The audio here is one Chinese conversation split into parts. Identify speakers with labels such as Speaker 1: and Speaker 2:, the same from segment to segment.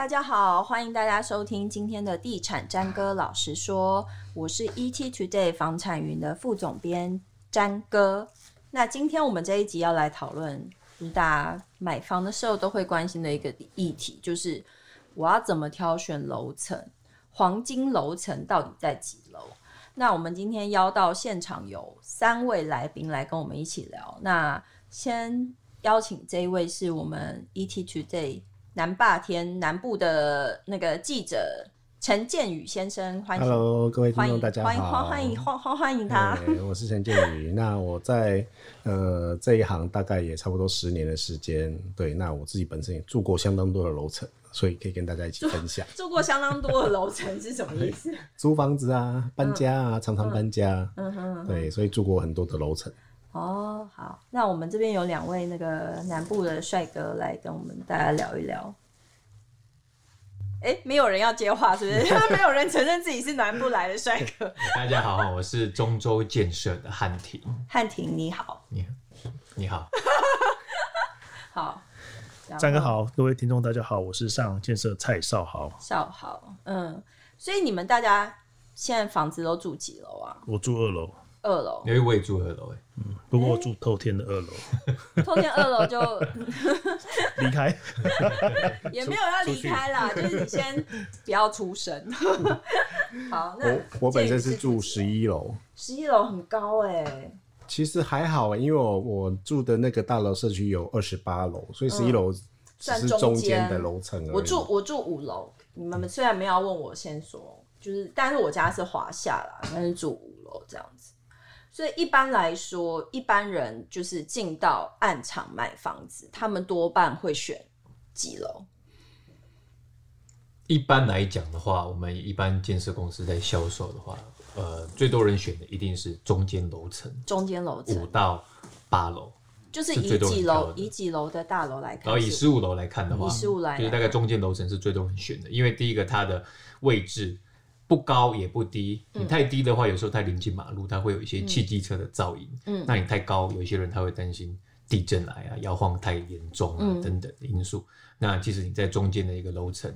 Speaker 1: 大家好，欢迎大家收听今天的地产詹哥老实说，我是 ET Today 房产云的副总编詹哥。那今天我们这一集要来讨论，就是大家买房的时候都会关心的一个议题，就是我要怎么挑选楼层，黄金楼层到底在几楼？那我们今天邀到现场有三位来宾来跟我们一起聊。那先邀请这一位是我们 ET Today。南霸天南部的那个记者陈建宇先生，欢迎
Speaker 2: ，Hello，各位听众，大家好，
Speaker 1: 欢迎欢欢欢迎他。
Speaker 2: 我是陈建宇，那我在呃这一行大概也差不多十年的时间，对，那我自己本身也住过相当多的楼层，所以可以跟大家一起分享。
Speaker 1: 住，住过相当多的楼层是什么意思？
Speaker 2: 租房子啊，搬家啊，嗯、常常搬家，嗯哼，嗯哼，对，所以住过很多的楼层。
Speaker 1: 哦，好，那我们这边有两位那个南部的帅哥来跟我们大家聊一聊。哎，没有人要接话，是不是？因为没有人承认自己是南部来的帅哥。
Speaker 3: 大家好，我是中州建设的汉庭。
Speaker 1: 汉庭你好，
Speaker 3: 你你好，
Speaker 1: 好，
Speaker 4: 张哥好，各位听众大家好，我是上阳建设蔡少豪。
Speaker 1: 少豪，嗯，所以你们大家现在房子都住几楼啊？
Speaker 4: 我住二楼。
Speaker 1: 二楼，
Speaker 3: 因为我也住二楼哎，
Speaker 4: 嗯，不过我住透天的二楼，
Speaker 1: 透天二楼就
Speaker 4: 离开，
Speaker 1: 也没有要离开啦，就是你先不要出声。好，那
Speaker 2: 我我本身是住十一楼，
Speaker 1: 十一楼很高哎、欸，
Speaker 2: 其实还好，因为我我住的那个大楼社区有二十八楼，所以十一楼算是中间。的楼层。
Speaker 1: 我住我住五楼，你们虽然没有要问我先说，就是但是我家是华夏啦，但是住五楼这样子。所以一般来说，一般人就是进到暗场买房子，他们多半会选几楼？
Speaker 3: 一般来讲的话，我们一般建设公司在销售的话，呃，最多人选的一定是中间楼层，
Speaker 1: 中间楼层
Speaker 3: 五到八楼，
Speaker 1: 就是以几楼以几楼的大楼来看，
Speaker 3: 然后以十五楼来看的话，
Speaker 1: 以十五来，
Speaker 3: 就是大概中间楼层是最多人选的，因为第一个它的位置。不高也不低，你太低的话，有时候太临近马路，它会有一些汽机车的噪音。嗯，那你太高，有一些人他会担心地震来啊，摇晃太严重啊等等的因素。嗯、那即使你在中间的一个楼层，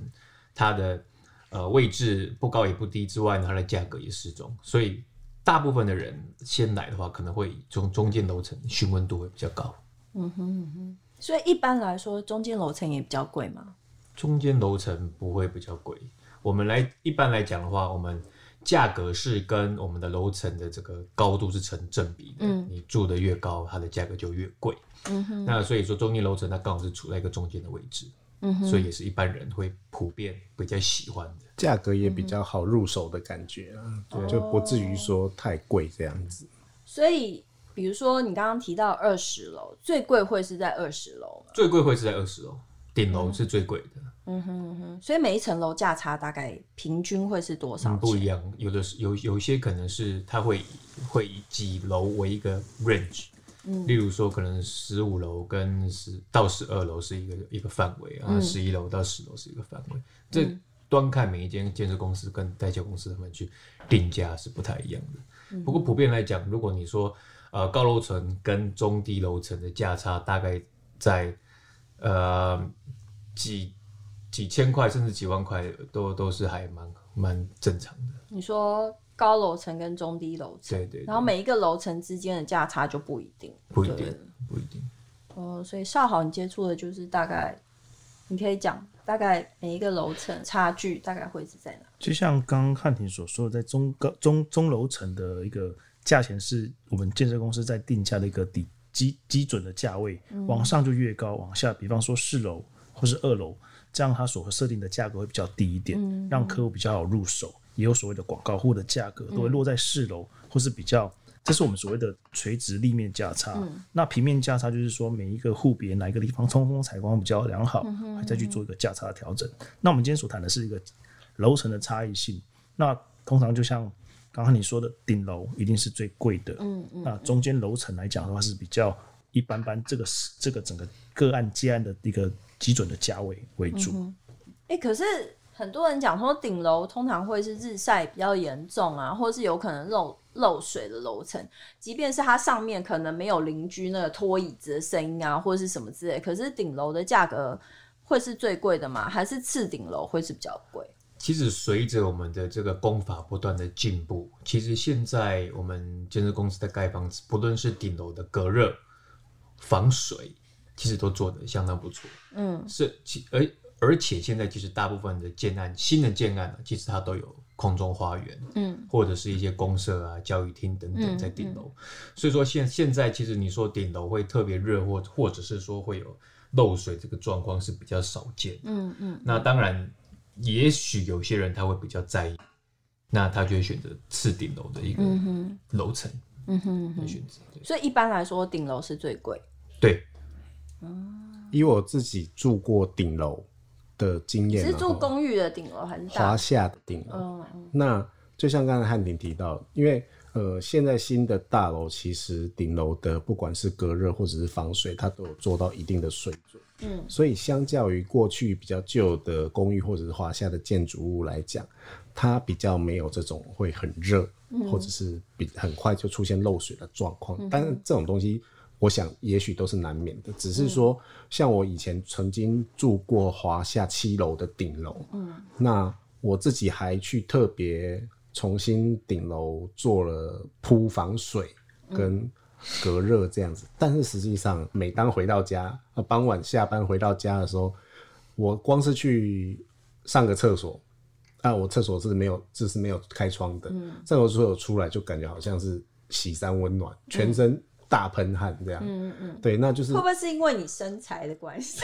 Speaker 3: 它的呃位置不高也不低之外呢，它的价格也适中，所以大部分的人先来的话，可能会从中间楼层询问度会比较高。
Speaker 1: 嗯哼嗯哼，所以一般来说，中间楼层也比较贵吗？
Speaker 3: 中间楼层不会比较贵。我们来一般来讲的话，我们价格是跟我们的楼层的这个高度是成正比的。嗯，你住的越高，它的价格就越贵。嗯哼。那所以说，中间楼层它刚好是处在一个中间的位置。嗯哼。所以也是一般人会普遍比较喜欢的，
Speaker 2: 价格也比较好入手的感觉啊，对，就不至于说太贵这样子。
Speaker 1: 所以，比如说你刚刚提到二十楼，最贵会是在二十楼吗？
Speaker 3: 最贵会是在二十楼，顶楼是最贵的。嗯
Speaker 1: 嗯哼嗯哼，所以每一层楼价差大概平均会是多少？
Speaker 3: 嗯，不一样，有的是有有一些可能是它会会以几楼为一个 range，嗯，例如说可能十五楼跟十到十二楼是一个一个范围，然后十一楼到十楼是一个范围，嗯，这端看每一间建设公司跟代销公司他们去定价是不太一样的。嗯，不过普遍来讲，如果你说呃高楼层跟中低楼层的价差大概在呃几。几千块甚至几万块都都是还蛮蛮正常的。
Speaker 1: 你说高楼层跟中低楼层，
Speaker 3: 对，对对，
Speaker 1: 然后每一个楼层之间的价差就不一定，
Speaker 3: 不一定，不一定。
Speaker 1: 哦，所以少好你接触的就是大概，你可以讲大概每一个楼层差距大概会是在哪？
Speaker 4: 就像刚刚汉庭所说的，在中高中中楼层的一个价钱是我们建设公司在定价的一个底基基准的价位，嗯，往上就越高，往下，比方说四楼或是二楼。这样它所设定的价格会比较低一点，嗯、让客户比较好入手。也有所谓的广告户的价格都会落在四楼，嗯，或是比较，这是我们所谓的垂直立面价差，嗯。那平面价差就是说每一个户别哪一个地方通风采光比较良好，嗯，再去做一个价差的调整，嗯。那我们今天所谈的是一个楼层的差异性。那通常就像刚刚你说的，顶楼一定是最贵的，嗯嗯，那中间楼层来讲的话是比较一般般。这个是这个整个个案接案的一个。基准的价位为主。
Speaker 1: 哎、嗯欸，可是很多人讲说顶楼通常会是日晒比较严重啊，或是有可能漏漏水的楼层，即便是它上面可能没有邻居那个拖椅子的声音啊，或者是什么之类，可是顶楼的价格会是最贵的吗？还是次顶楼会是比较贵？
Speaker 3: 其实随着我们的这个工法不断的进步，其实现在我们建设公司在盖房子，不论是顶楼的隔热、防水，其实都做得相当不错。嗯，是其而而且现在其实大部分的建案，新的建案其实它都有空中花园，嗯，或者是一些公社啊、教育厅等等在顶楼。嗯嗯、所以说现现在其实你说顶楼会特别热，或或者是说会有漏水这个状况是比较少见。嗯嗯，嗯那当然。也许有些人他会比较在意，那他就会选择次顶楼的一个楼层，嗯哼，嗯哼，选择。
Speaker 1: 所以一般来说，顶楼是最贵。
Speaker 3: 对，
Speaker 2: 以我自己住过顶楼的经验，
Speaker 1: 是住公寓的顶楼还是
Speaker 2: 华夏的顶楼？那就像刚才汉庭提到，因为呃，现在新的大楼其实顶楼的不管是隔热或者是防水，它都有做到一定的水准。嗯，所以相较于过去比较旧的公寓或者是华夏的建筑物来讲，它比较没有这种会很热，嗯、或者是比很快就出现漏水的状况。嗯、但是这种东西，我想也许都是难免的。只是说，像我以前曾经住过华夏七楼的顶楼，嗯，那我自己还去特别重新顶楼做了铺防水跟、嗯。隔热这样子，但是实际上，每当回到家，傍晚下班回到家的时候，我光是去上个厕所，啊，我厕所是没有，这是没有开窗的，嗯，上个厕所出来就感觉好像是洗三温暖，全身。嗯大喷汗这样，嗯嗯，对，那就是
Speaker 1: 会不会是因为你身材的关系？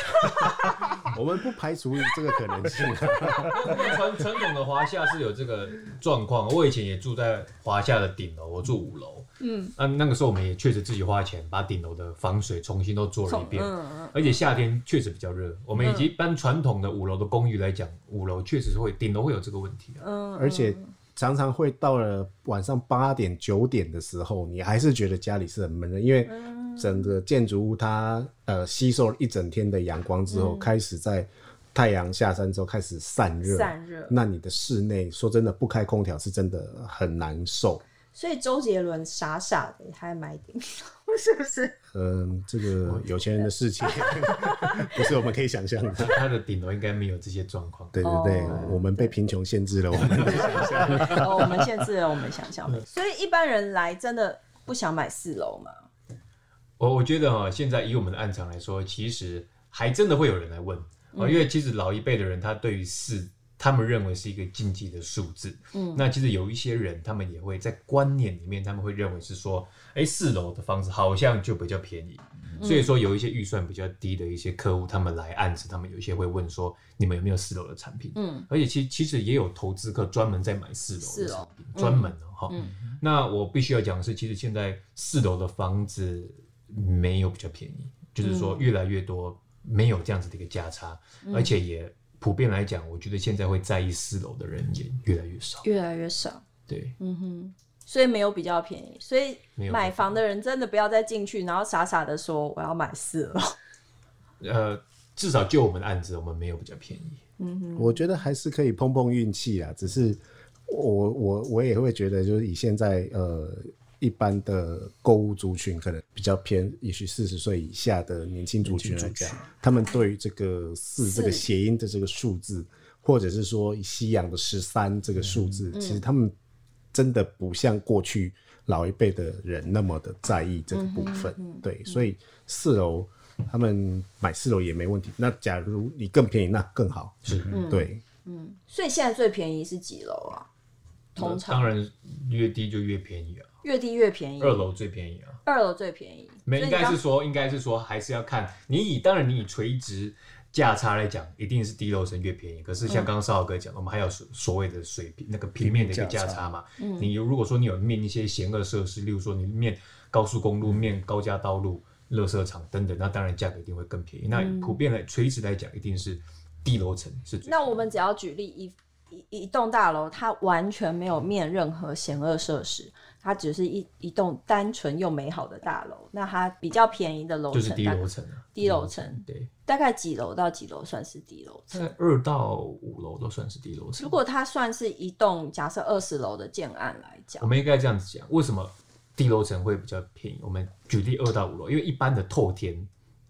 Speaker 2: 我们不排除这个可能性。
Speaker 3: 传传统的华夏是有这个状况，我以前也住在华夏的顶楼，我住五楼，嗯，那那个时候我们也确实自己花钱把顶楼的防水重新都做了一遍，嗯嗯，而且夏天确实比较热。我们以及一般传统的五楼的公寓来讲，五楼确实是会顶楼会有这个问题的，嗯，
Speaker 2: 而且。常常会到了晚上八点九点的时候，你还是觉得家里是很闷的，因为整个建筑物它呃吸收了一整天的阳光之后，嗯、开始在太阳下山之后开始散热，
Speaker 1: 散热。
Speaker 2: 那你的室内说真的不开空调是真的很难受。
Speaker 1: 所以周杰伦傻傻的还买顶楼，是不是？
Speaker 2: 嗯，这个有钱人的事情 不是我们可以想象的。
Speaker 3: 他的顶楼应该没有这些状况。
Speaker 2: 对对对，哦、我们被贫穷限制了 我们的想象。
Speaker 1: 哦，我们限制了我们想象。所以一般人来真的不想买四楼吗？
Speaker 3: 我我觉得哈，现在以我们的案场来说，其实还真的会有人来问因为其实老一辈的人他对于四。他们认为是一个禁忌的数字，嗯，那其实有一些人，他们也会在观念里面，他们会认为是说，哎，四楼的房子好像就比较便宜，嗯、所以说有一些预算比较低的一些客户，他们来案子，他们有一些会问说，你们有没有四楼的产品？嗯，而且其其实也有投资客专门在买四楼的产品，专门的哈。那我必须要讲的是，其实现在四楼的房子没有比较便宜，就是说越来越多没有这样子的一个价差，嗯、而且也。普遍来讲，我觉得现在会在意四楼的人也越来越少，
Speaker 1: 越来越少。
Speaker 3: 对，
Speaker 1: 嗯哼，所以没有比较便宜，所以买房的人真的不要再进去，然后傻傻的说我要买四楼。
Speaker 3: 呃，至少就我们的案子，我们没有比较便宜。
Speaker 2: 嗯哼，我觉得还是可以碰碰运气啊。只是我我我也会觉得，就是以现在呃。一般的购物族群可能比较偏，也许四十岁以下的年轻族群来讲，他们对于这个四这个谐音的这个数字，或者是说西洋的十三这个数字，嗯、其实他们真的不像过去老一辈的人那么的在意这个部分。嗯、对，嗯、所以四楼他们买四楼也没问题。那假如你更便宜，那更好。是，对，
Speaker 1: 嗯，所以现在最便宜是几楼啊？通常
Speaker 3: 当然越低就越便宜啊。
Speaker 1: 越低越便宜，
Speaker 3: 二楼最便宜啊！
Speaker 1: 二楼最便宜，
Speaker 3: 没应该是说，应该是说，还是要看你以当然你以垂直价差来讲，一定是低楼层越便宜。可是像刚刚少豪哥讲，我们还有所所谓的水平那个平面的一个价差嘛。嗯，你如果说你有面一些险恶设施，例如说你面高速公路、面高架道路、垃圾场等等，那当然价格一定会更便宜。那普遍来垂直来讲，一定是低楼层是最。
Speaker 1: 那我们只要举例一一一栋大楼，它完全没有面任何险恶设施。它只是一一栋单纯又美好的大楼，那它比较便宜的楼层，
Speaker 3: 就是低楼层啊，
Speaker 1: 低楼层，对，大概几楼到几楼算是低楼层？
Speaker 3: 二到五楼都算是低楼层。
Speaker 1: 如果它算是一栋假设二十楼的建案来讲，
Speaker 3: 我们应该这样子讲，为什么低楼层会比较便宜？我们举例二到五楼，因为一般的透天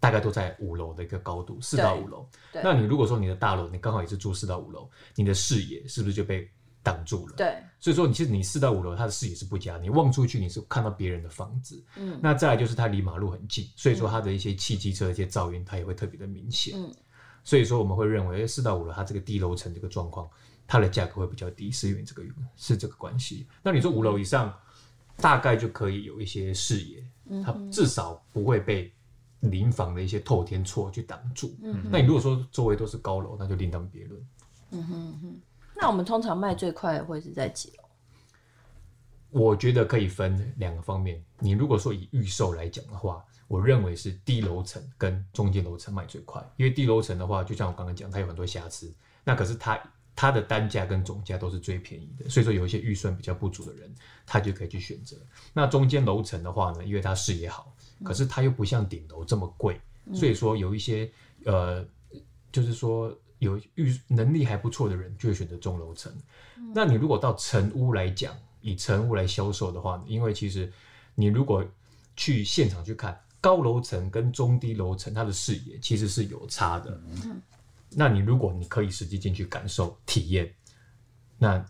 Speaker 3: 大概都在五楼的一个高度，四到五楼。那你如果说你的大楼，你刚好也是住四到五楼，你的视野是不是就被挡住了？
Speaker 1: 对。所
Speaker 3: 以说，你其实你四到五楼，它的视野是不佳，你望出去你是看到别人的房子。嗯。那再来就是它离马路很近，所以说它的一些汽机车的一些噪音，它也会特别的明显。嗯。所以说我们会认为，四到五楼它这个低楼层这个状况，它的价格会比较低，是因为这个是这个关系。那你说五楼以上，大概就可以有一些视野，它至少不会被临房的一些透天错去挡住。嗯。那你如果说周围都是高楼，那就另当别论。
Speaker 1: 嗯哼哼。那我们通常卖最快的会是在几楼？
Speaker 3: 我觉得可以分两个方面。你如果说以预售来讲的话，我认为是低楼层跟中间楼层卖最快，因为低楼层的话，就像我刚刚讲，它有很多瑕疵，那可是它它的单价跟总价都是最便宜的，所以说有一些预算比较不足的人，他就可以去选择。那中间楼层的话呢，因为它视野好，可是它又不像顶楼这么贵，所以说有一些呃，就是说。有预能力还不错的人，就会选择中楼层。嗯。那你如果到成屋来讲，以成屋来销售的话，因为其实你如果去现场去看高楼层跟中低楼层，它的视野其实是有差的。嗯。那你如果你可以实际进去感受体验，那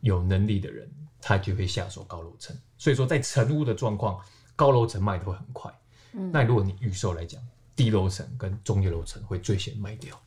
Speaker 3: 有能力的人他就会下手高楼层。所以说，在成屋的状况，高楼层卖的会很快。嗯。那如果你预售来讲，低楼层跟中低楼层会最先卖掉。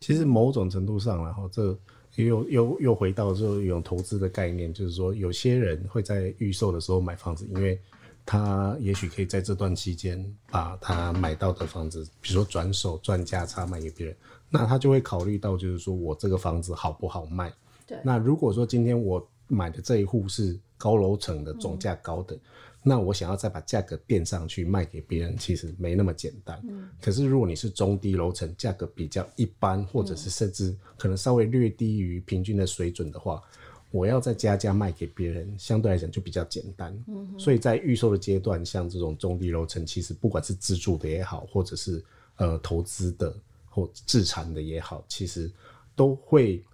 Speaker 2: 其实某种程度上，然后这又又又回到这种投资的概念，就是说，有些人会在预售的时候买房子，因为他也许可以在这段期间把他买到的房子，比如说转手赚价差卖给别人，那他就会考虑到，就是说我这个房子好不好卖？对。那如果说今天我买的这一户是高楼层的，总价高的。嗯那我想要再把价格垫上去卖给别人，其实没那么简单。嗯。可是如果你是中低楼层，价格比较一般，或者是甚至可能稍微略低于平均的水准的话，我要再加价卖给别人，相对来讲就比较简单。嗯。所以在预售的阶段，像这种中低楼层，其实不管是自住的也好，或者是呃投资的或自产的也好，其实都会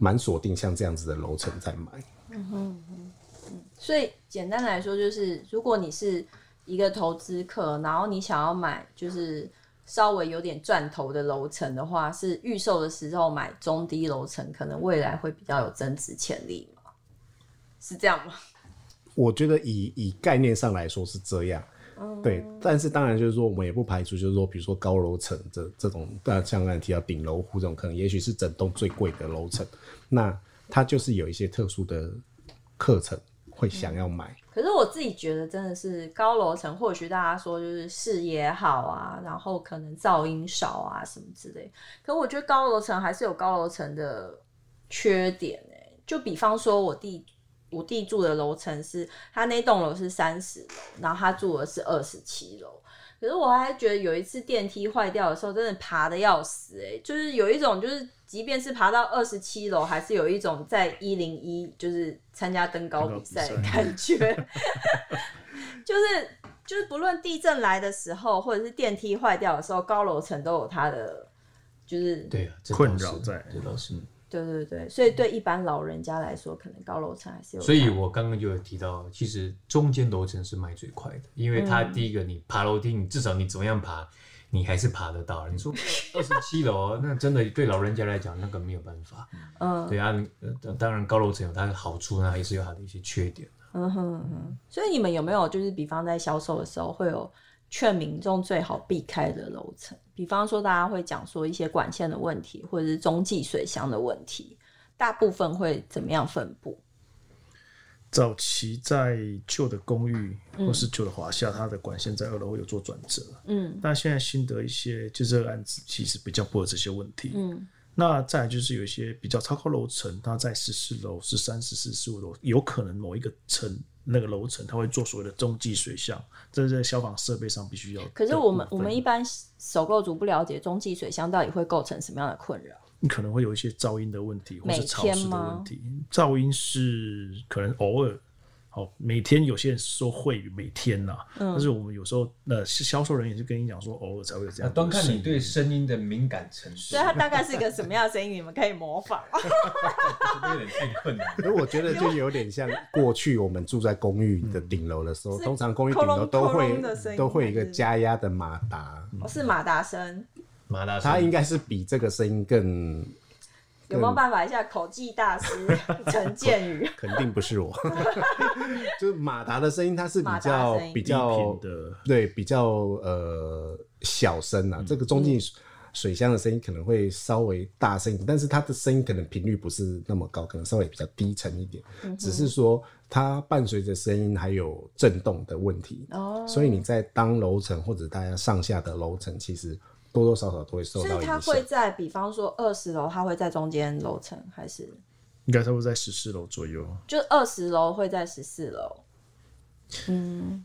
Speaker 2: 蛮锁定像这样子的楼层在买。嗯哼。
Speaker 1: 所以简单来说，就是如果你是一个投资客，然后你想要买就是稍微有点赚头的楼层的话，是预售的时候买中低楼层，可能未来会比较有增值潜力吗？是这样吗？
Speaker 2: 我觉得以以概念上来说是这样，嗯，对。但是当然就是说，我们也不排除就是说，比如说高楼层这这种，像刚才提到顶楼户这种，可能也许是整栋最贵的楼层，那它就是有一些特殊的课程。想要买、
Speaker 1: 可是我自己觉得真的是高楼层，或许大家说就是视野好啊，然后可能噪音少啊什么之类。可我觉得高楼层还是有高楼层的缺点呢、就比方说我弟我弟住的楼层是，他那栋楼是三十楼，然后他住的是二十七楼。可是我还觉得有一次电梯坏掉的时候，真的爬的要死哎、欸，就是有一种就是。即便是爬到二十七楼，还是有一种在一零一就是参加登高比赛的感觉。就是就是不论地震来的时候，或者是电梯坏掉的时候，高楼层都有它的就是
Speaker 3: 对啊
Speaker 4: 困扰在，
Speaker 3: 这倒是。
Speaker 1: 对对对，所以对一般老人家来说，可能高楼层还是有。
Speaker 3: 所以我刚刚就有提到，其实中间楼层是卖最快的，因为它第一个，你爬楼梯，你至少你怎么样爬。你还是爬得到。你说二十七楼，那真的对老人家来讲，那个没有办法。嗯，对啊，当然高楼层有它的好处，那还是有它的一些缺点。
Speaker 1: 嗯哼哼。所以你们有没有就是，比方在销售的时候，会有劝民众最好避开的楼层？比方说，大家会讲说一些管线的问题，或者是中继水箱的问题，大部分会怎么样分布？
Speaker 4: 早期在旧的公寓或是旧的华夏，它的管线在二楼会有做转折。嗯，但现在新的一些就这个案子，其实比较不会有这些问题。嗯，那再来就是有一些比较超高楼层，它在十四楼、十三、十四、十五楼，有可能某一个层那个楼层，它会做所谓的中继水箱，这是在消防设备上必须要。
Speaker 1: 可是我们我们一般首购族不了解中继水箱到底会构成什么样的困扰。
Speaker 4: 你可能会有一些噪音的问题，或是潮湿的问题。噪音是可能偶尔，好，每天有些人说会每天呐，但是我们有时候呃销售人员就跟你讲说，偶尔才会有这样。
Speaker 3: 端看你对声音的敏感程度。
Speaker 1: 所以它大概是一个什么样的声音？你们可以模仿。
Speaker 3: 有点太困难。
Speaker 2: 所以我觉得就有点像过去我们住在公寓的顶楼的时候，通常公寓顶楼都会都会有一个加压的马达。
Speaker 1: 哦，是马达声。
Speaker 3: 马达声，
Speaker 2: 它应该是比这个声音更。
Speaker 1: 有没有办法一下口技大师 陈建宇？
Speaker 2: 肯定不是我，就是马达的声音，它是比较比较的，对，比较呃小声啊。嗯、这个中继水箱的声音可能会稍微大声一点，但是它的声音可能频率不是那么高，可能稍微比较低沉一点。嗯、只是说它伴随着声音还有震动的问题哦，所以你在当楼层或者大家上下的楼层，其实。多多少少都会受到影响。所以它
Speaker 1: 会在，比方说二十楼，它会在中间楼层，还是
Speaker 4: 应该差不多在十四楼左右。
Speaker 1: 就二十楼会在十四楼。嗯，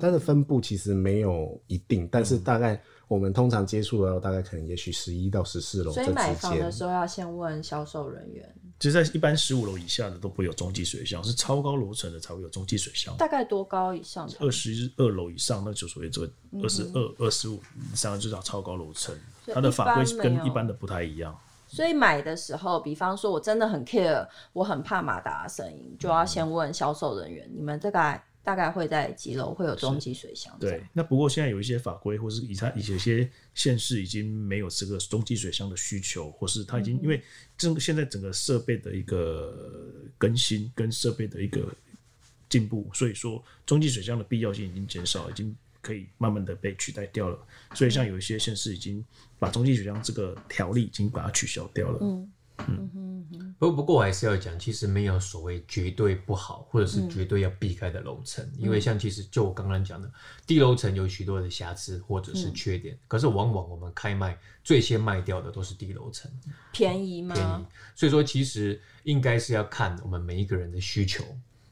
Speaker 2: 它的分布其实没有一定，但是大概我们通常接触的，大概可能也许十一到十四楼。
Speaker 1: 所以买房的时候要先问销售人员。
Speaker 4: 其实，在一般十五楼以下的都不会有中继水箱，是超高楼层的才会有中继水箱。
Speaker 1: 大概多高以上？
Speaker 4: 二十二楼以上，那就所谓这二十二、二十五以上就叫超高楼层。它的法规跟一般的不太一样。
Speaker 1: 所以买的时候，比方说我真的很 care，我很怕马达的声音，就要先问销售人员，嗯、你们这个。大概会在几楼会有中级水箱？
Speaker 4: 对，那不过现在有一些法规，或是以它有些县市已经没有这个中级水箱的需求，或是它已经、嗯、因为整现在整个设备的一个更新跟设备的一个进步，所以说中级水箱的必要性已经减少，已经可以慢慢的被取代掉了。所以像有一些县市已经把中级水箱这个条例已经把它取消掉了。嗯
Speaker 3: 嗯哼，不过不过我还是要讲，其实没有所谓绝对不好，或者是绝对要避开的楼层，嗯、因为像其实就我刚刚讲的，低楼层有许多的瑕疵或者是缺点，嗯、可是往往我们开卖最先卖掉的都是低楼层，
Speaker 1: 便宜吗？
Speaker 3: 便宜，所以说其实应该是要看我们每一个人的需求，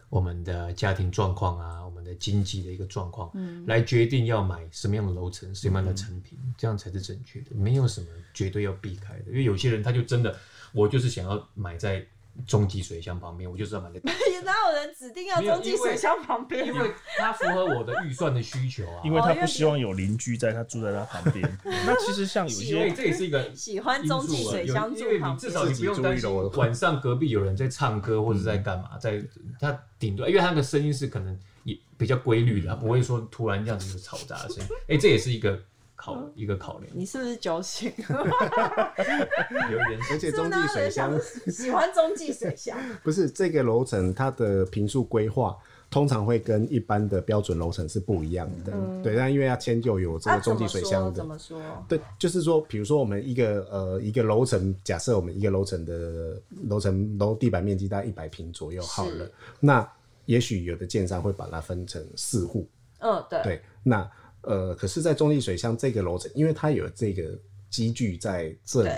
Speaker 3: 我们的家庭状况啊，我们的经济的一个状况，嗯，来决定要买什么样的楼层，什么样的成品，嗯、这样才是正确的，没有什么绝对要避开的，因为有些人他就真的。我就是想要买在中级水箱旁边，我就是要买在。
Speaker 1: 哪有人指定要中继水箱旁边？
Speaker 3: 因为它符合我的预算的需求啊。
Speaker 4: 因为他不希望有邻居在他住在他旁边。那其实像有些，
Speaker 3: 这也是一个
Speaker 1: 喜欢中继水箱住旁边。
Speaker 3: 至少你不用担心晚上隔壁有人在唱歌或者在干嘛，在他顶多，因为他的声音是可能也比较规律的，他不会说突然这样子有嘈杂的声音。哎，这也是一个。考一个考量，
Speaker 1: 你是不是酒醒？有
Speaker 3: 点，
Speaker 2: 而且中继水箱
Speaker 1: 喜欢中继水箱。
Speaker 2: 不是这个楼层，它的平数规划通常会跟一般的标准楼层是不一样的。嗯、对，但因为要迁就有这个中继水箱的，
Speaker 1: 怎么说？怎么说？
Speaker 2: 对，就是说，比如说我们一个呃一个楼层，假设我们一个楼层的楼层楼地板面积大概一百平左右好了，那也许有的建商会把它分成四户。
Speaker 1: 嗯，对。
Speaker 2: 对，那。呃，可是，在中立水箱这个楼层，因为它有这个机具在这里，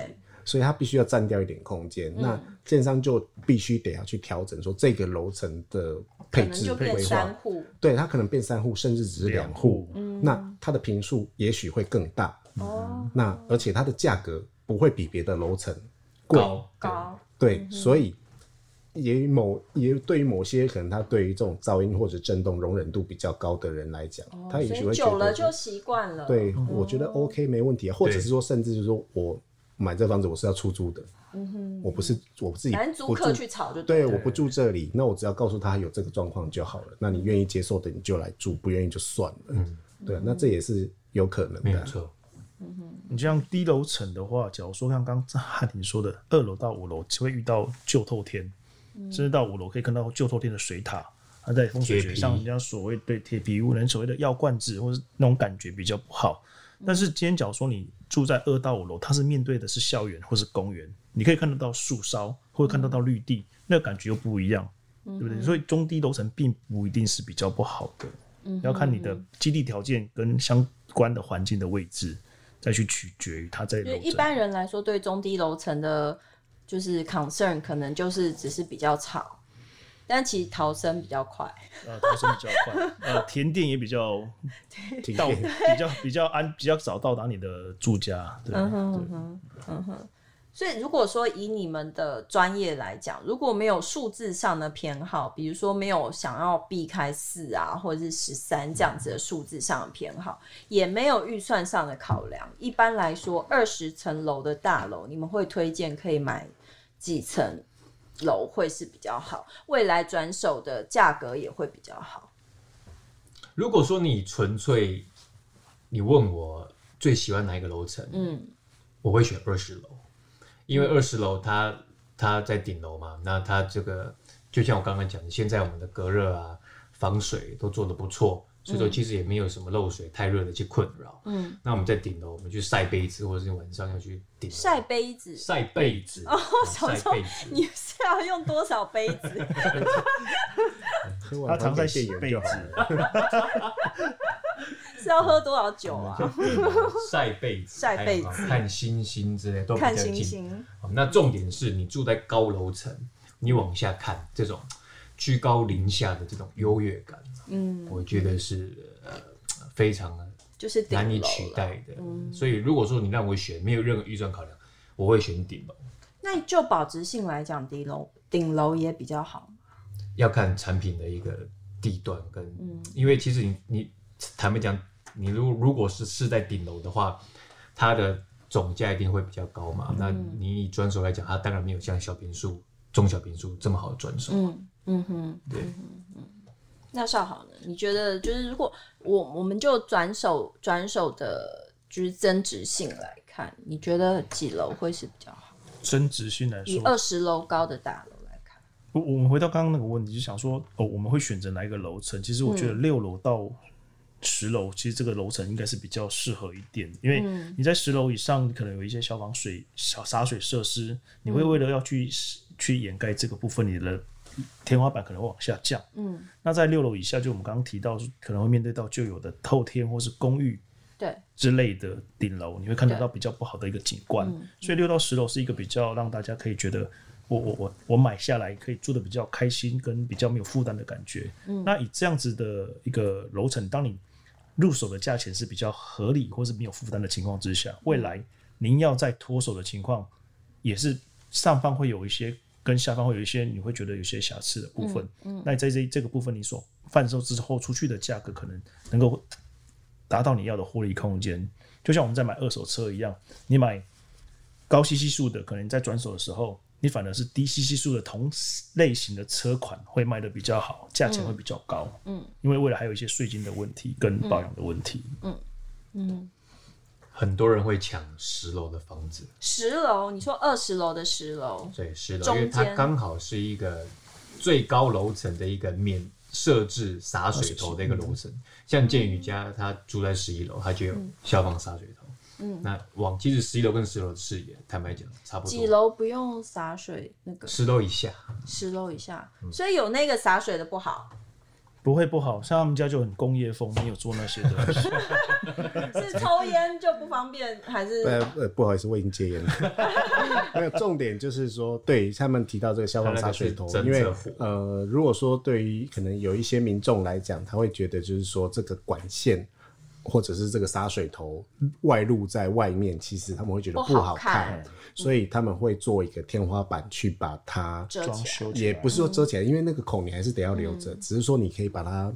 Speaker 2: 所以它必须要占掉一点空间。嗯、那建商就必须得要去调整，说这个楼层的配置规划。对，它可能变三户，甚至只是两户。嗯，那它的平数也许会更大。哦、嗯，那而且它的价格不会比别的楼层贵
Speaker 1: 高。
Speaker 2: 对，嗯、所以。也某也对于某些可能他对于这种噪音或者震动容忍度比较高的人来讲，哦、他也许会
Speaker 1: 久了就习惯了。
Speaker 2: 对，嗯、我觉得 OK 没问题啊，或者是说甚至就是说我买这房子我是要出租的，嗯哼，我不是我自己
Speaker 1: 租客去吵就
Speaker 2: 对，我不住这里，那我只要告诉他有这个状况就好了。那你愿意接受的你就来住，不愿意就算了。嗯，对，那这也是有可能的，
Speaker 3: 没错。
Speaker 4: 嗯哼，你像低楼层的话，假如说像刚刚 汉庭说的，二楼到五楼就会遇到旧透天。甚至到五楼可以看到旧透天的水塔，它在风水学上，人家所谓对铁皮屋人所谓的药罐子，或是那种感觉比较不好。但是今天假如说你住在二到五楼，它是面对的是校园或是公园，你可以看得到树梢，或者看得到绿地，那个感觉又不一样，对不对？所以中低楼层并不一定是比较不好的，要看你的基地条件跟相关的环境的位置，再去取决于它在。
Speaker 1: 一般人来说，对中低楼层的。就是 concern 可能就是只是比较吵，但其实逃生比较快。
Speaker 4: 呃，逃生比较快，呃，停电也比较 到比较比较安比较早到达你的住家。对，嗯哼，
Speaker 1: 嗯哼，嗯哼。所以，如果说以你们的专业来讲，如果没有数字上的偏好，比如说没有想要避开四啊，或者是十三这样子的数字上的偏好，也没有预算上的考量，一般来说，二十层楼的大楼，你们会推荐可以买几层楼会是比较好？未来转手的价格也会比较好。
Speaker 3: 如果说你纯粹，你问我最喜欢哪一个楼层，嗯，我会选二十楼。因为二十楼它它在顶楼嘛，那它这个就像我刚刚讲的，现在我们的隔热啊、防水都做得不错，所以说其实也没有什么漏水、太热的去困扰。嗯，那我们在顶楼，我们去晒杯子，或者是晚上要去顶
Speaker 1: 晒杯子、
Speaker 3: 晒被子
Speaker 1: 哦，晒被子，你是要用多少杯子？
Speaker 4: 他常在洗被子。
Speaker 1: 是要喝多少酒啊？
Speaker 3: 晒被子、
Speaker 1: 晒被子、
Speaker 3: 看星星之类都比较近。
Speaker 1: 看星星。
Speaker 3: 那重点是你住在高楼层，你往下看这种居高临下的这种优越感，嗯，我觉得是呃非常
Speaker 1: 就是
Speaker 3: 难以取代的。嗯，所以如果说你让我选，没有任何预算考量，我会选顶楼。
Speaker 1: 那就保值性来讲，顶楼顶楼也比较好。
Speaker 3: 要看产品的一个地段跟，嗯，因为其实你你坦白讲。你如如果是是在顶楼的话，它的总价一定会比较高嘛。嗯、那你以转手来讲，它当然没有像小平数、中小平数这么好的转手。
Speaker 1: 嗯嗯哼，对。嗯嗯，那少豪呢？你觉得就是如果我我们就转手转手的，就是增值性来看，你觉得几楼会是比较好？
Speaker 4: 增值性来说，
Speaker 1: 以二十楼高的大楼来看，
Speaker 4: 我我们回到刚刚那个问题，就想说哦，我们会选择哪一个楼层？其实我觉得六楼到、嗯十楼其实这个楼层应该是比较适合一点，因为你在十楼以上，可能有一些消防水、小洒水设施，你会为了要去去掩盖这个部分，你的天花板可能会往下降。嗯，那在六楼以下，就我们刚刚提到，可能会面对到旧有的透天或是公寓对。之类的顶楼，你会看得到比较不好的一个景观。所以六到十楼是一个比较让大家可以觉得我我我我买下来可以住的比较开心跟比较没有负担的感觉。嗯，那以这样子的一个楼层，当你入手的价钱是比较合理或是没有负担的情况之下，未来您要在脱手的情况，也是上方会有一些跟下方会有一些你会觉得有些瑕疵的部分。嗯，嗯，那在这这个部分，你所贩售之后出去的价格可能能够达到你要的获利空间。就像我们在买二手车一样，你买高 CC 数的，可能在转手的时候。你反而是低息系数的同类型的车款会卖的比较好，价钱会比较高。嗯，因为未来还有一些税金的问题跟保养的问题。嗯
Speaker 3: 嗯，很多人会抢十楼的房子。
Speaker 1: 十楼？你说二十楼的十楼？
Speaker 3: 对，十楼，因为它刚好是一个最高楼层的一个免设置洒水头的一个楼层。像建宇家，他住在十一楼，他就有消防洒水头。嗯，那往其实十一楼跟十楼的视野，坦白讲差不多。
Speaker 1: 几楼不用洒水？那个
Speaker 3: 十楼以下，
Speaker 1: 十楼以下，所以有那个洒水的不好。
Speaker 4: 不会不好，像他们家就很工业风，没有做那些东西。
Speaker 1: 是抽烟就不方便，还是？
Speaker 2: 呃呃，不好意思，我已经戒烟了。没有，重点就是说，对他们提到这个消防洒水头，因为呃，如果说对于可能有一些民众来讲，他会觉得就是说这个管线。或者是这个洒水头外露在外面，其实他们会觉得不好看，
Speaker 1: 好看，
Speaker 2: 所以他们会做一个天花板去把它
Speaker 1: 装修，
Speaker 2: 也不是说遮起来，因为那个孔你还是得要留着，嗯，只是说你可以把它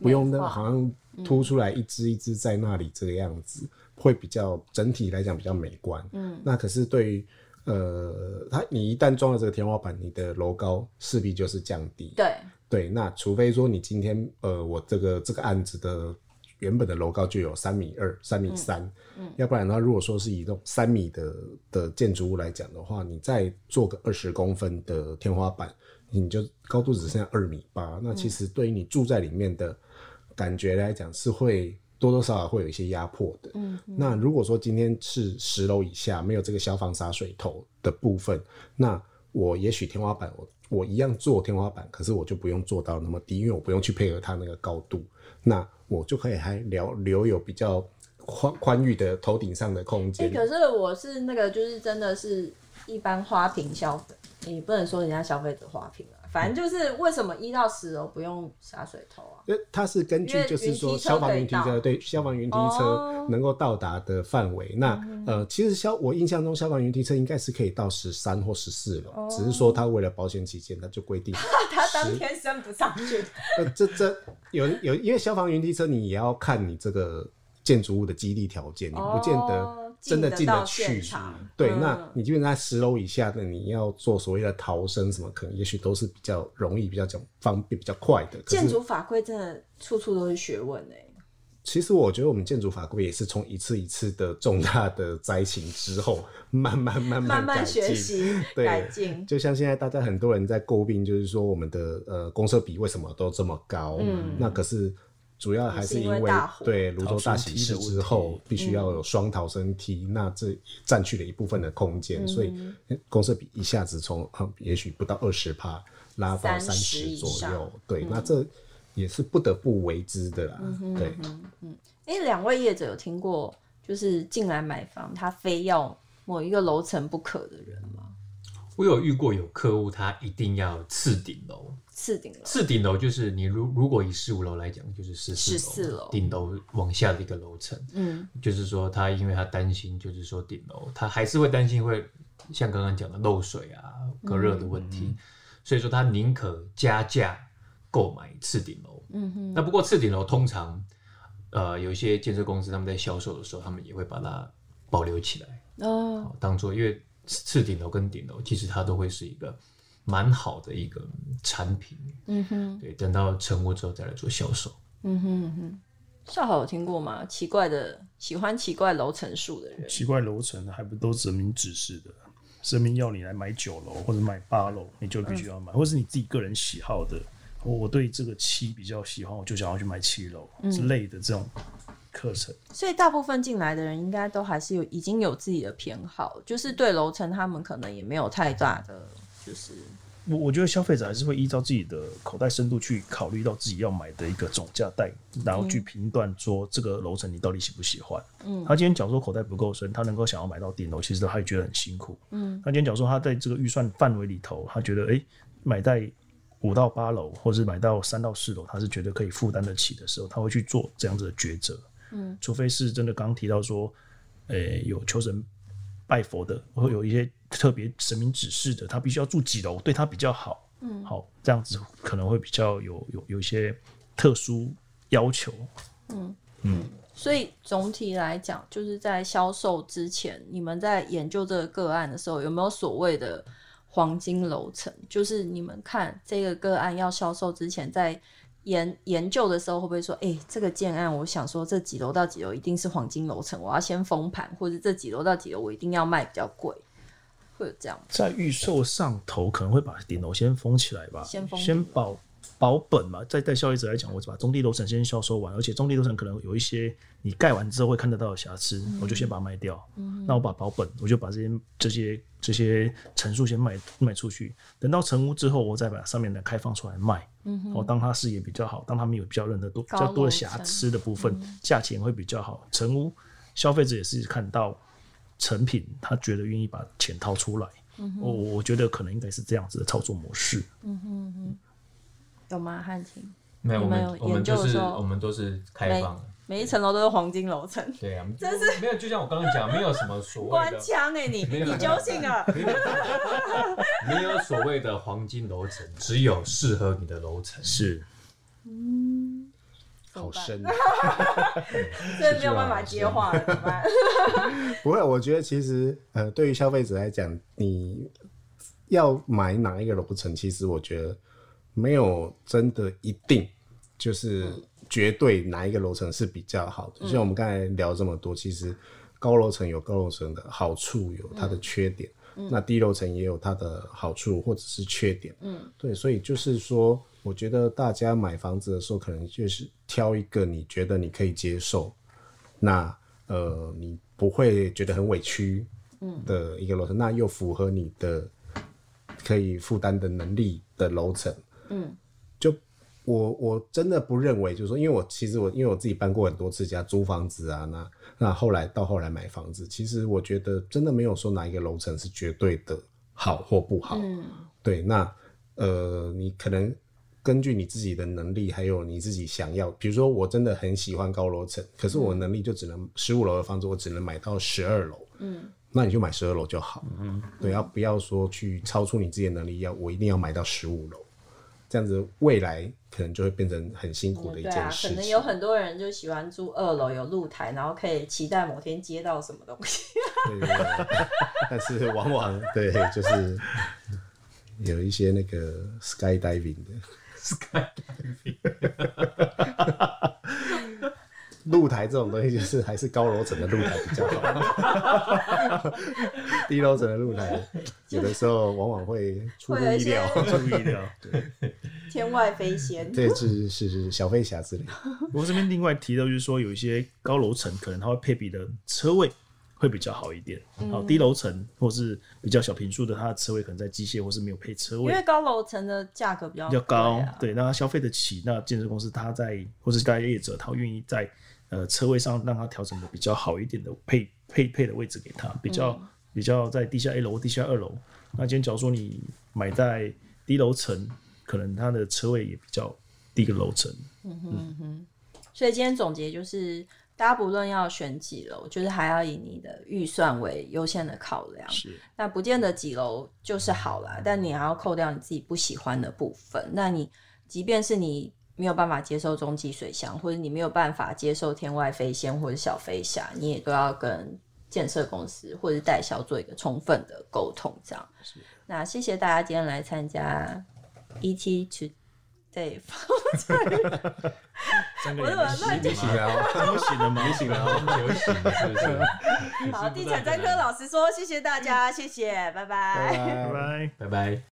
Speaker 2: 不用那好像凸出来一只一只在那里这个样子，嗯，会比较整体来讲比较美观。嗯，那可是对于呃，它你一旦装了这个天花板，你的楼高势必就是降低。
Speaker 1: 对
Speaker 2: 对，那除非说你今天呃，我这个这个案子的。原本的楼高就有三米二、三米三，嗯，要不然的话，如果说是以这种三米的的建筑物来讲的话，你再做个二十公分的天花板，你就高度只剩下二米八，那其实对于你住在里面的感觉来讲，是会多多少少会有一些压迫的。嗯，那如果说今天是十楼以下没有这个消防洒水头的部分，那我也许天花板我我一样做天花板，可是我就不用做到那么低，因为我不用去配合它那个高度。那我就可以还留留有比较宽宽裕的头顶上的空间。
Speaker 1: 欸，可是我是那个，就是真的是一般花瓶消费，你不能说人家消费者花瓶啊，反正就是为什么一到十楼不用洒水头啊？
Speaker 2: 因为它是根据就是说消防云梯车对消防云梯车能够到达的范围。哦、那、嗯、呃，其实消我印象中消防云梯车应该是可以到十三或十四楼，只是说它为了保险起见，它就规定
Speaker 1: 它当天升不上去。
Speaker 2: 呃，这这有有，因为消防云梯车你也要看你这个建筑物的基地条件，你不见得。真的进得去，对，嗯、那你基本上在十楼以下的，你要做所谓的逃生什么，可能也许都是比较容易、比较讲方便、比较快的。
Speaker 1: 建筑法规真的处处都是学问哎。
Speaker 2: 其实我觉得我们建筑法规也是从一次一次的重大的灾情之后，慢慢慢慢
Speaker 1: 慢慢学习
Speaker 2: 对
Speaker 1: 改进。
Speaker 2: 就像现在大家很多人在诟病，就是说我们的呃公设比为什么都这么高？嗯，那可是。主要还是因为对泸州大喜事之后，必须要有双逃生梯，嗯、那这占据了一部分的空间，嗯、所以公设比一下子从也许不到二十趴拉到三十左右，对，嗯、那这也是不得不为之的啦。嗯、对，
Speaker 1: 嗯，哎、欸，两位业者有听过就是进来买房，他非要某一个楼层不可的人吗？
Speaker 3: 我有遇过有客户，他一定要次顶楼。
Speaker 1: 次顶楼，
Speaker 3: 次顶楼就是你如如果以十五楼来讲，就是十四楼顶楼往下的一个楼层。嗯，就是说他因为他担心，就是说顶楼他还是会担心会像刚刚讲的漏水啊、隔热的问题，嗯、所以说他宁可加价购买次顶楼。嗯哼，那不过次顶楼通常呃有一些建设公司他们在销售的时候，他们也会把它保留起来哦，当做因为次顶楼跟顶楼其实它都会是一个。蛮好的一个产品，嗯哼，对，等到成屋之后再来做销售，
Speaker 1: 嗯哼嗯哼。少好有听过吗？奇怪的，喜欢奇怪楼层数的人，
Speaker 4: 奇怪楼层还不都神明指示的？神明要你来买九楼或者买八楼，你就必须要买，嗯、或是你自己个人喜好的。我对这个七比较喜欢，我就想要去买七楼之类的这种课程。
Speaker 1: 嗯、所以大部分进来的人应该都还是有已经有自己的偏好，就是对楼层他们可能也没有太大的。就是
Speaker 4: 我我觉得消费者还是会依照自己的口袋深度去考虑到自己要买的一个总价带，然后去评断说这个楼层你到底喜不喜欢。嗯，他今天假如说口袋不够深，他能够想要买到顶楼，其实他也觉得很辛苦。嗯，他今天假如说他在这个预算范围里头，他觉得哎、欸，买在五到八楼，或者是买到三到四楼，他是觉得可以负担得起的时候，他会去做这样子的抉择。嗯，除非是真的刚刚提到说，诶、欸，有求神拜佛的，会有一些。特别神明指示的，他必须要住几楼，对他比较好。嗯，好，这样子可能会比较有有有一些特殊要求。嗯
Speaker 1: 嗯，所以总体来讲，就是在销售之前，你们在研究这个个案的时候，有没有所谓的黄金楼层？就是你们看这个个案要销售之前，在研研究的时候，会不会说，哎、欸，这个建案，我想说这几楼到几楼一定是黄金楼层，我要先封盘，或者这几楼到几楼我一定要卖比较贵。会这样，
Speaker 4: 在预售上头可能会把顶楼先封起来吧，
Speaker 1: 先封
Speaker 4: 先保保本嘛。在在消费者来讲，我就把中低楼层先销售完，而且中低楼层可能有一些你盖完之后会看得到的瑕疵，嗯、我就先把它卖掉。嗯、那我把保本，我就把这些这些这些层数先卖卖出去。等到成屋之后，我再把上面的开放出来卖。嗯哼，当它视野比较好，当他们有比较认得多比较多的瑕疵的部分，价、嗯、钱会比较好。成屋消费者也是看到。成品，他觉得愿意把钱掏出来，我、我觉得可能应该是这样子的操作模式。
Speaker 1: 嗯哼哼，有吗？汉庭
Speaker 3: 没有，我们我们就是我们都是开放的，
Speaker 1: 每，一层楼都是黄金楼层。
Speaker 3: 对啊，
Speaker 1: 真是
Speaker 3: 没有，就像我刚刚讲，没有什么所谓的官
Speaker 1: 腔哎，你 你究竟啊？
Speaker 3: 没有所谓的黄金楼层，只有适合你的楼层
Speaker 4: 是。
Speaker 2: 嗯。好深，啊，
Speaker 1: 这没有办法接话了，怎么办？
Speaker 2: 不会，我觉得其实呃，对于消费者来讲，你要买哪一个楼层，其实我觉得没有真的一定就是绝对哪一个楼层是比较好的。就像我们刚才聊这么多，其实高楼层有高楼层的好处，有它的缺点。那低楼层也有它的好处或者是缺点，嗯，对，所以就是说，我觉得大家买房子的时候，可能就是挑一个你觉得你可以接受，那呃，你不会觉得很委屈，嗯，的一个楼层，那又符合你的可以负担的能力的楼层，嗯。就我我真的不认为，就是说，因为我其实我因为我自己搬过很多次家租房子啊，那那后来到后来买房子，其实我觉得真的没有说哪一个楼层是绝对的好或不好。嗯，对，那呃，你可能根据你自己的能力，还有你自己想要，比如说我真的很喜欢高楼层，可是我能力就只能十五楼的房子，我只能买到十二楼。嗯，那你就买十二楼就好。嗯，对，要不要说去超出你自己的能力，要我一定要买到十五楼？这样子未来可能就会变成很辛苦的一件事。
Speaker 1: 嗯、啊，可能有很多人就喜欢住二楼有露台，然后可以期待某天接到什么东西。
Speaker 2: 但是往往对，就是有一些那个 skydiving 的 skydiving。露台这种东西，就是还是高楼层的露台比较好。低楼层的露台，有的时候往往会出乎意料，
Speaker 4: 出乎意料。对，
Speaker 1: 天外飞仙。
Speaker 2: 这是是是小飞侠之类。
Speaker 4: 我这边另外提到，就是说有一些高楼层可能它会配比的车位会比较好一点。好，低楼层或是比较小平数的，它的车位可能在机械或是没有配车位。
Speaker 1: 因为高楼层的价格比较
Speaker 4: 比较高，对，那他消费得起。那建设公司他在或是大业者，他愿意在。呃，车位上让它调整的比较好一点的配配配的位置给他，比较、嗯、比较在地下一楼、地下二楼。那今天假如说你买在低楼层，可能它的车位也比较低个楼层。
Speaker 1: 嗯哼嗯哼。所以今天总结就是，大家不论要选几楼，就是还要以你的预算为优先的考量。
Speaker 4: 是。
Speaker 1: 那不见得几楼就是好啦，但你还要扣掉你自己不喜欢的部分。那你即便是你。没有办法接受中继水箱，或者你没有办法接受天外飞仙或者小飞侠，你也都要跟建设公司或者代销做一个充分的沟通。这样，是那谢谢大家今天来参加 ET Today 房产运。我怎么乱
Speaker 2: 你醒了？你醒了吗？你醒了吗？有醒是不是？
Speaker 1: 好，地产专科老师说，谢谢大家，谢谢，拜拜，
Speaker 4: 拜拜，
Speaker 3: 拜拜。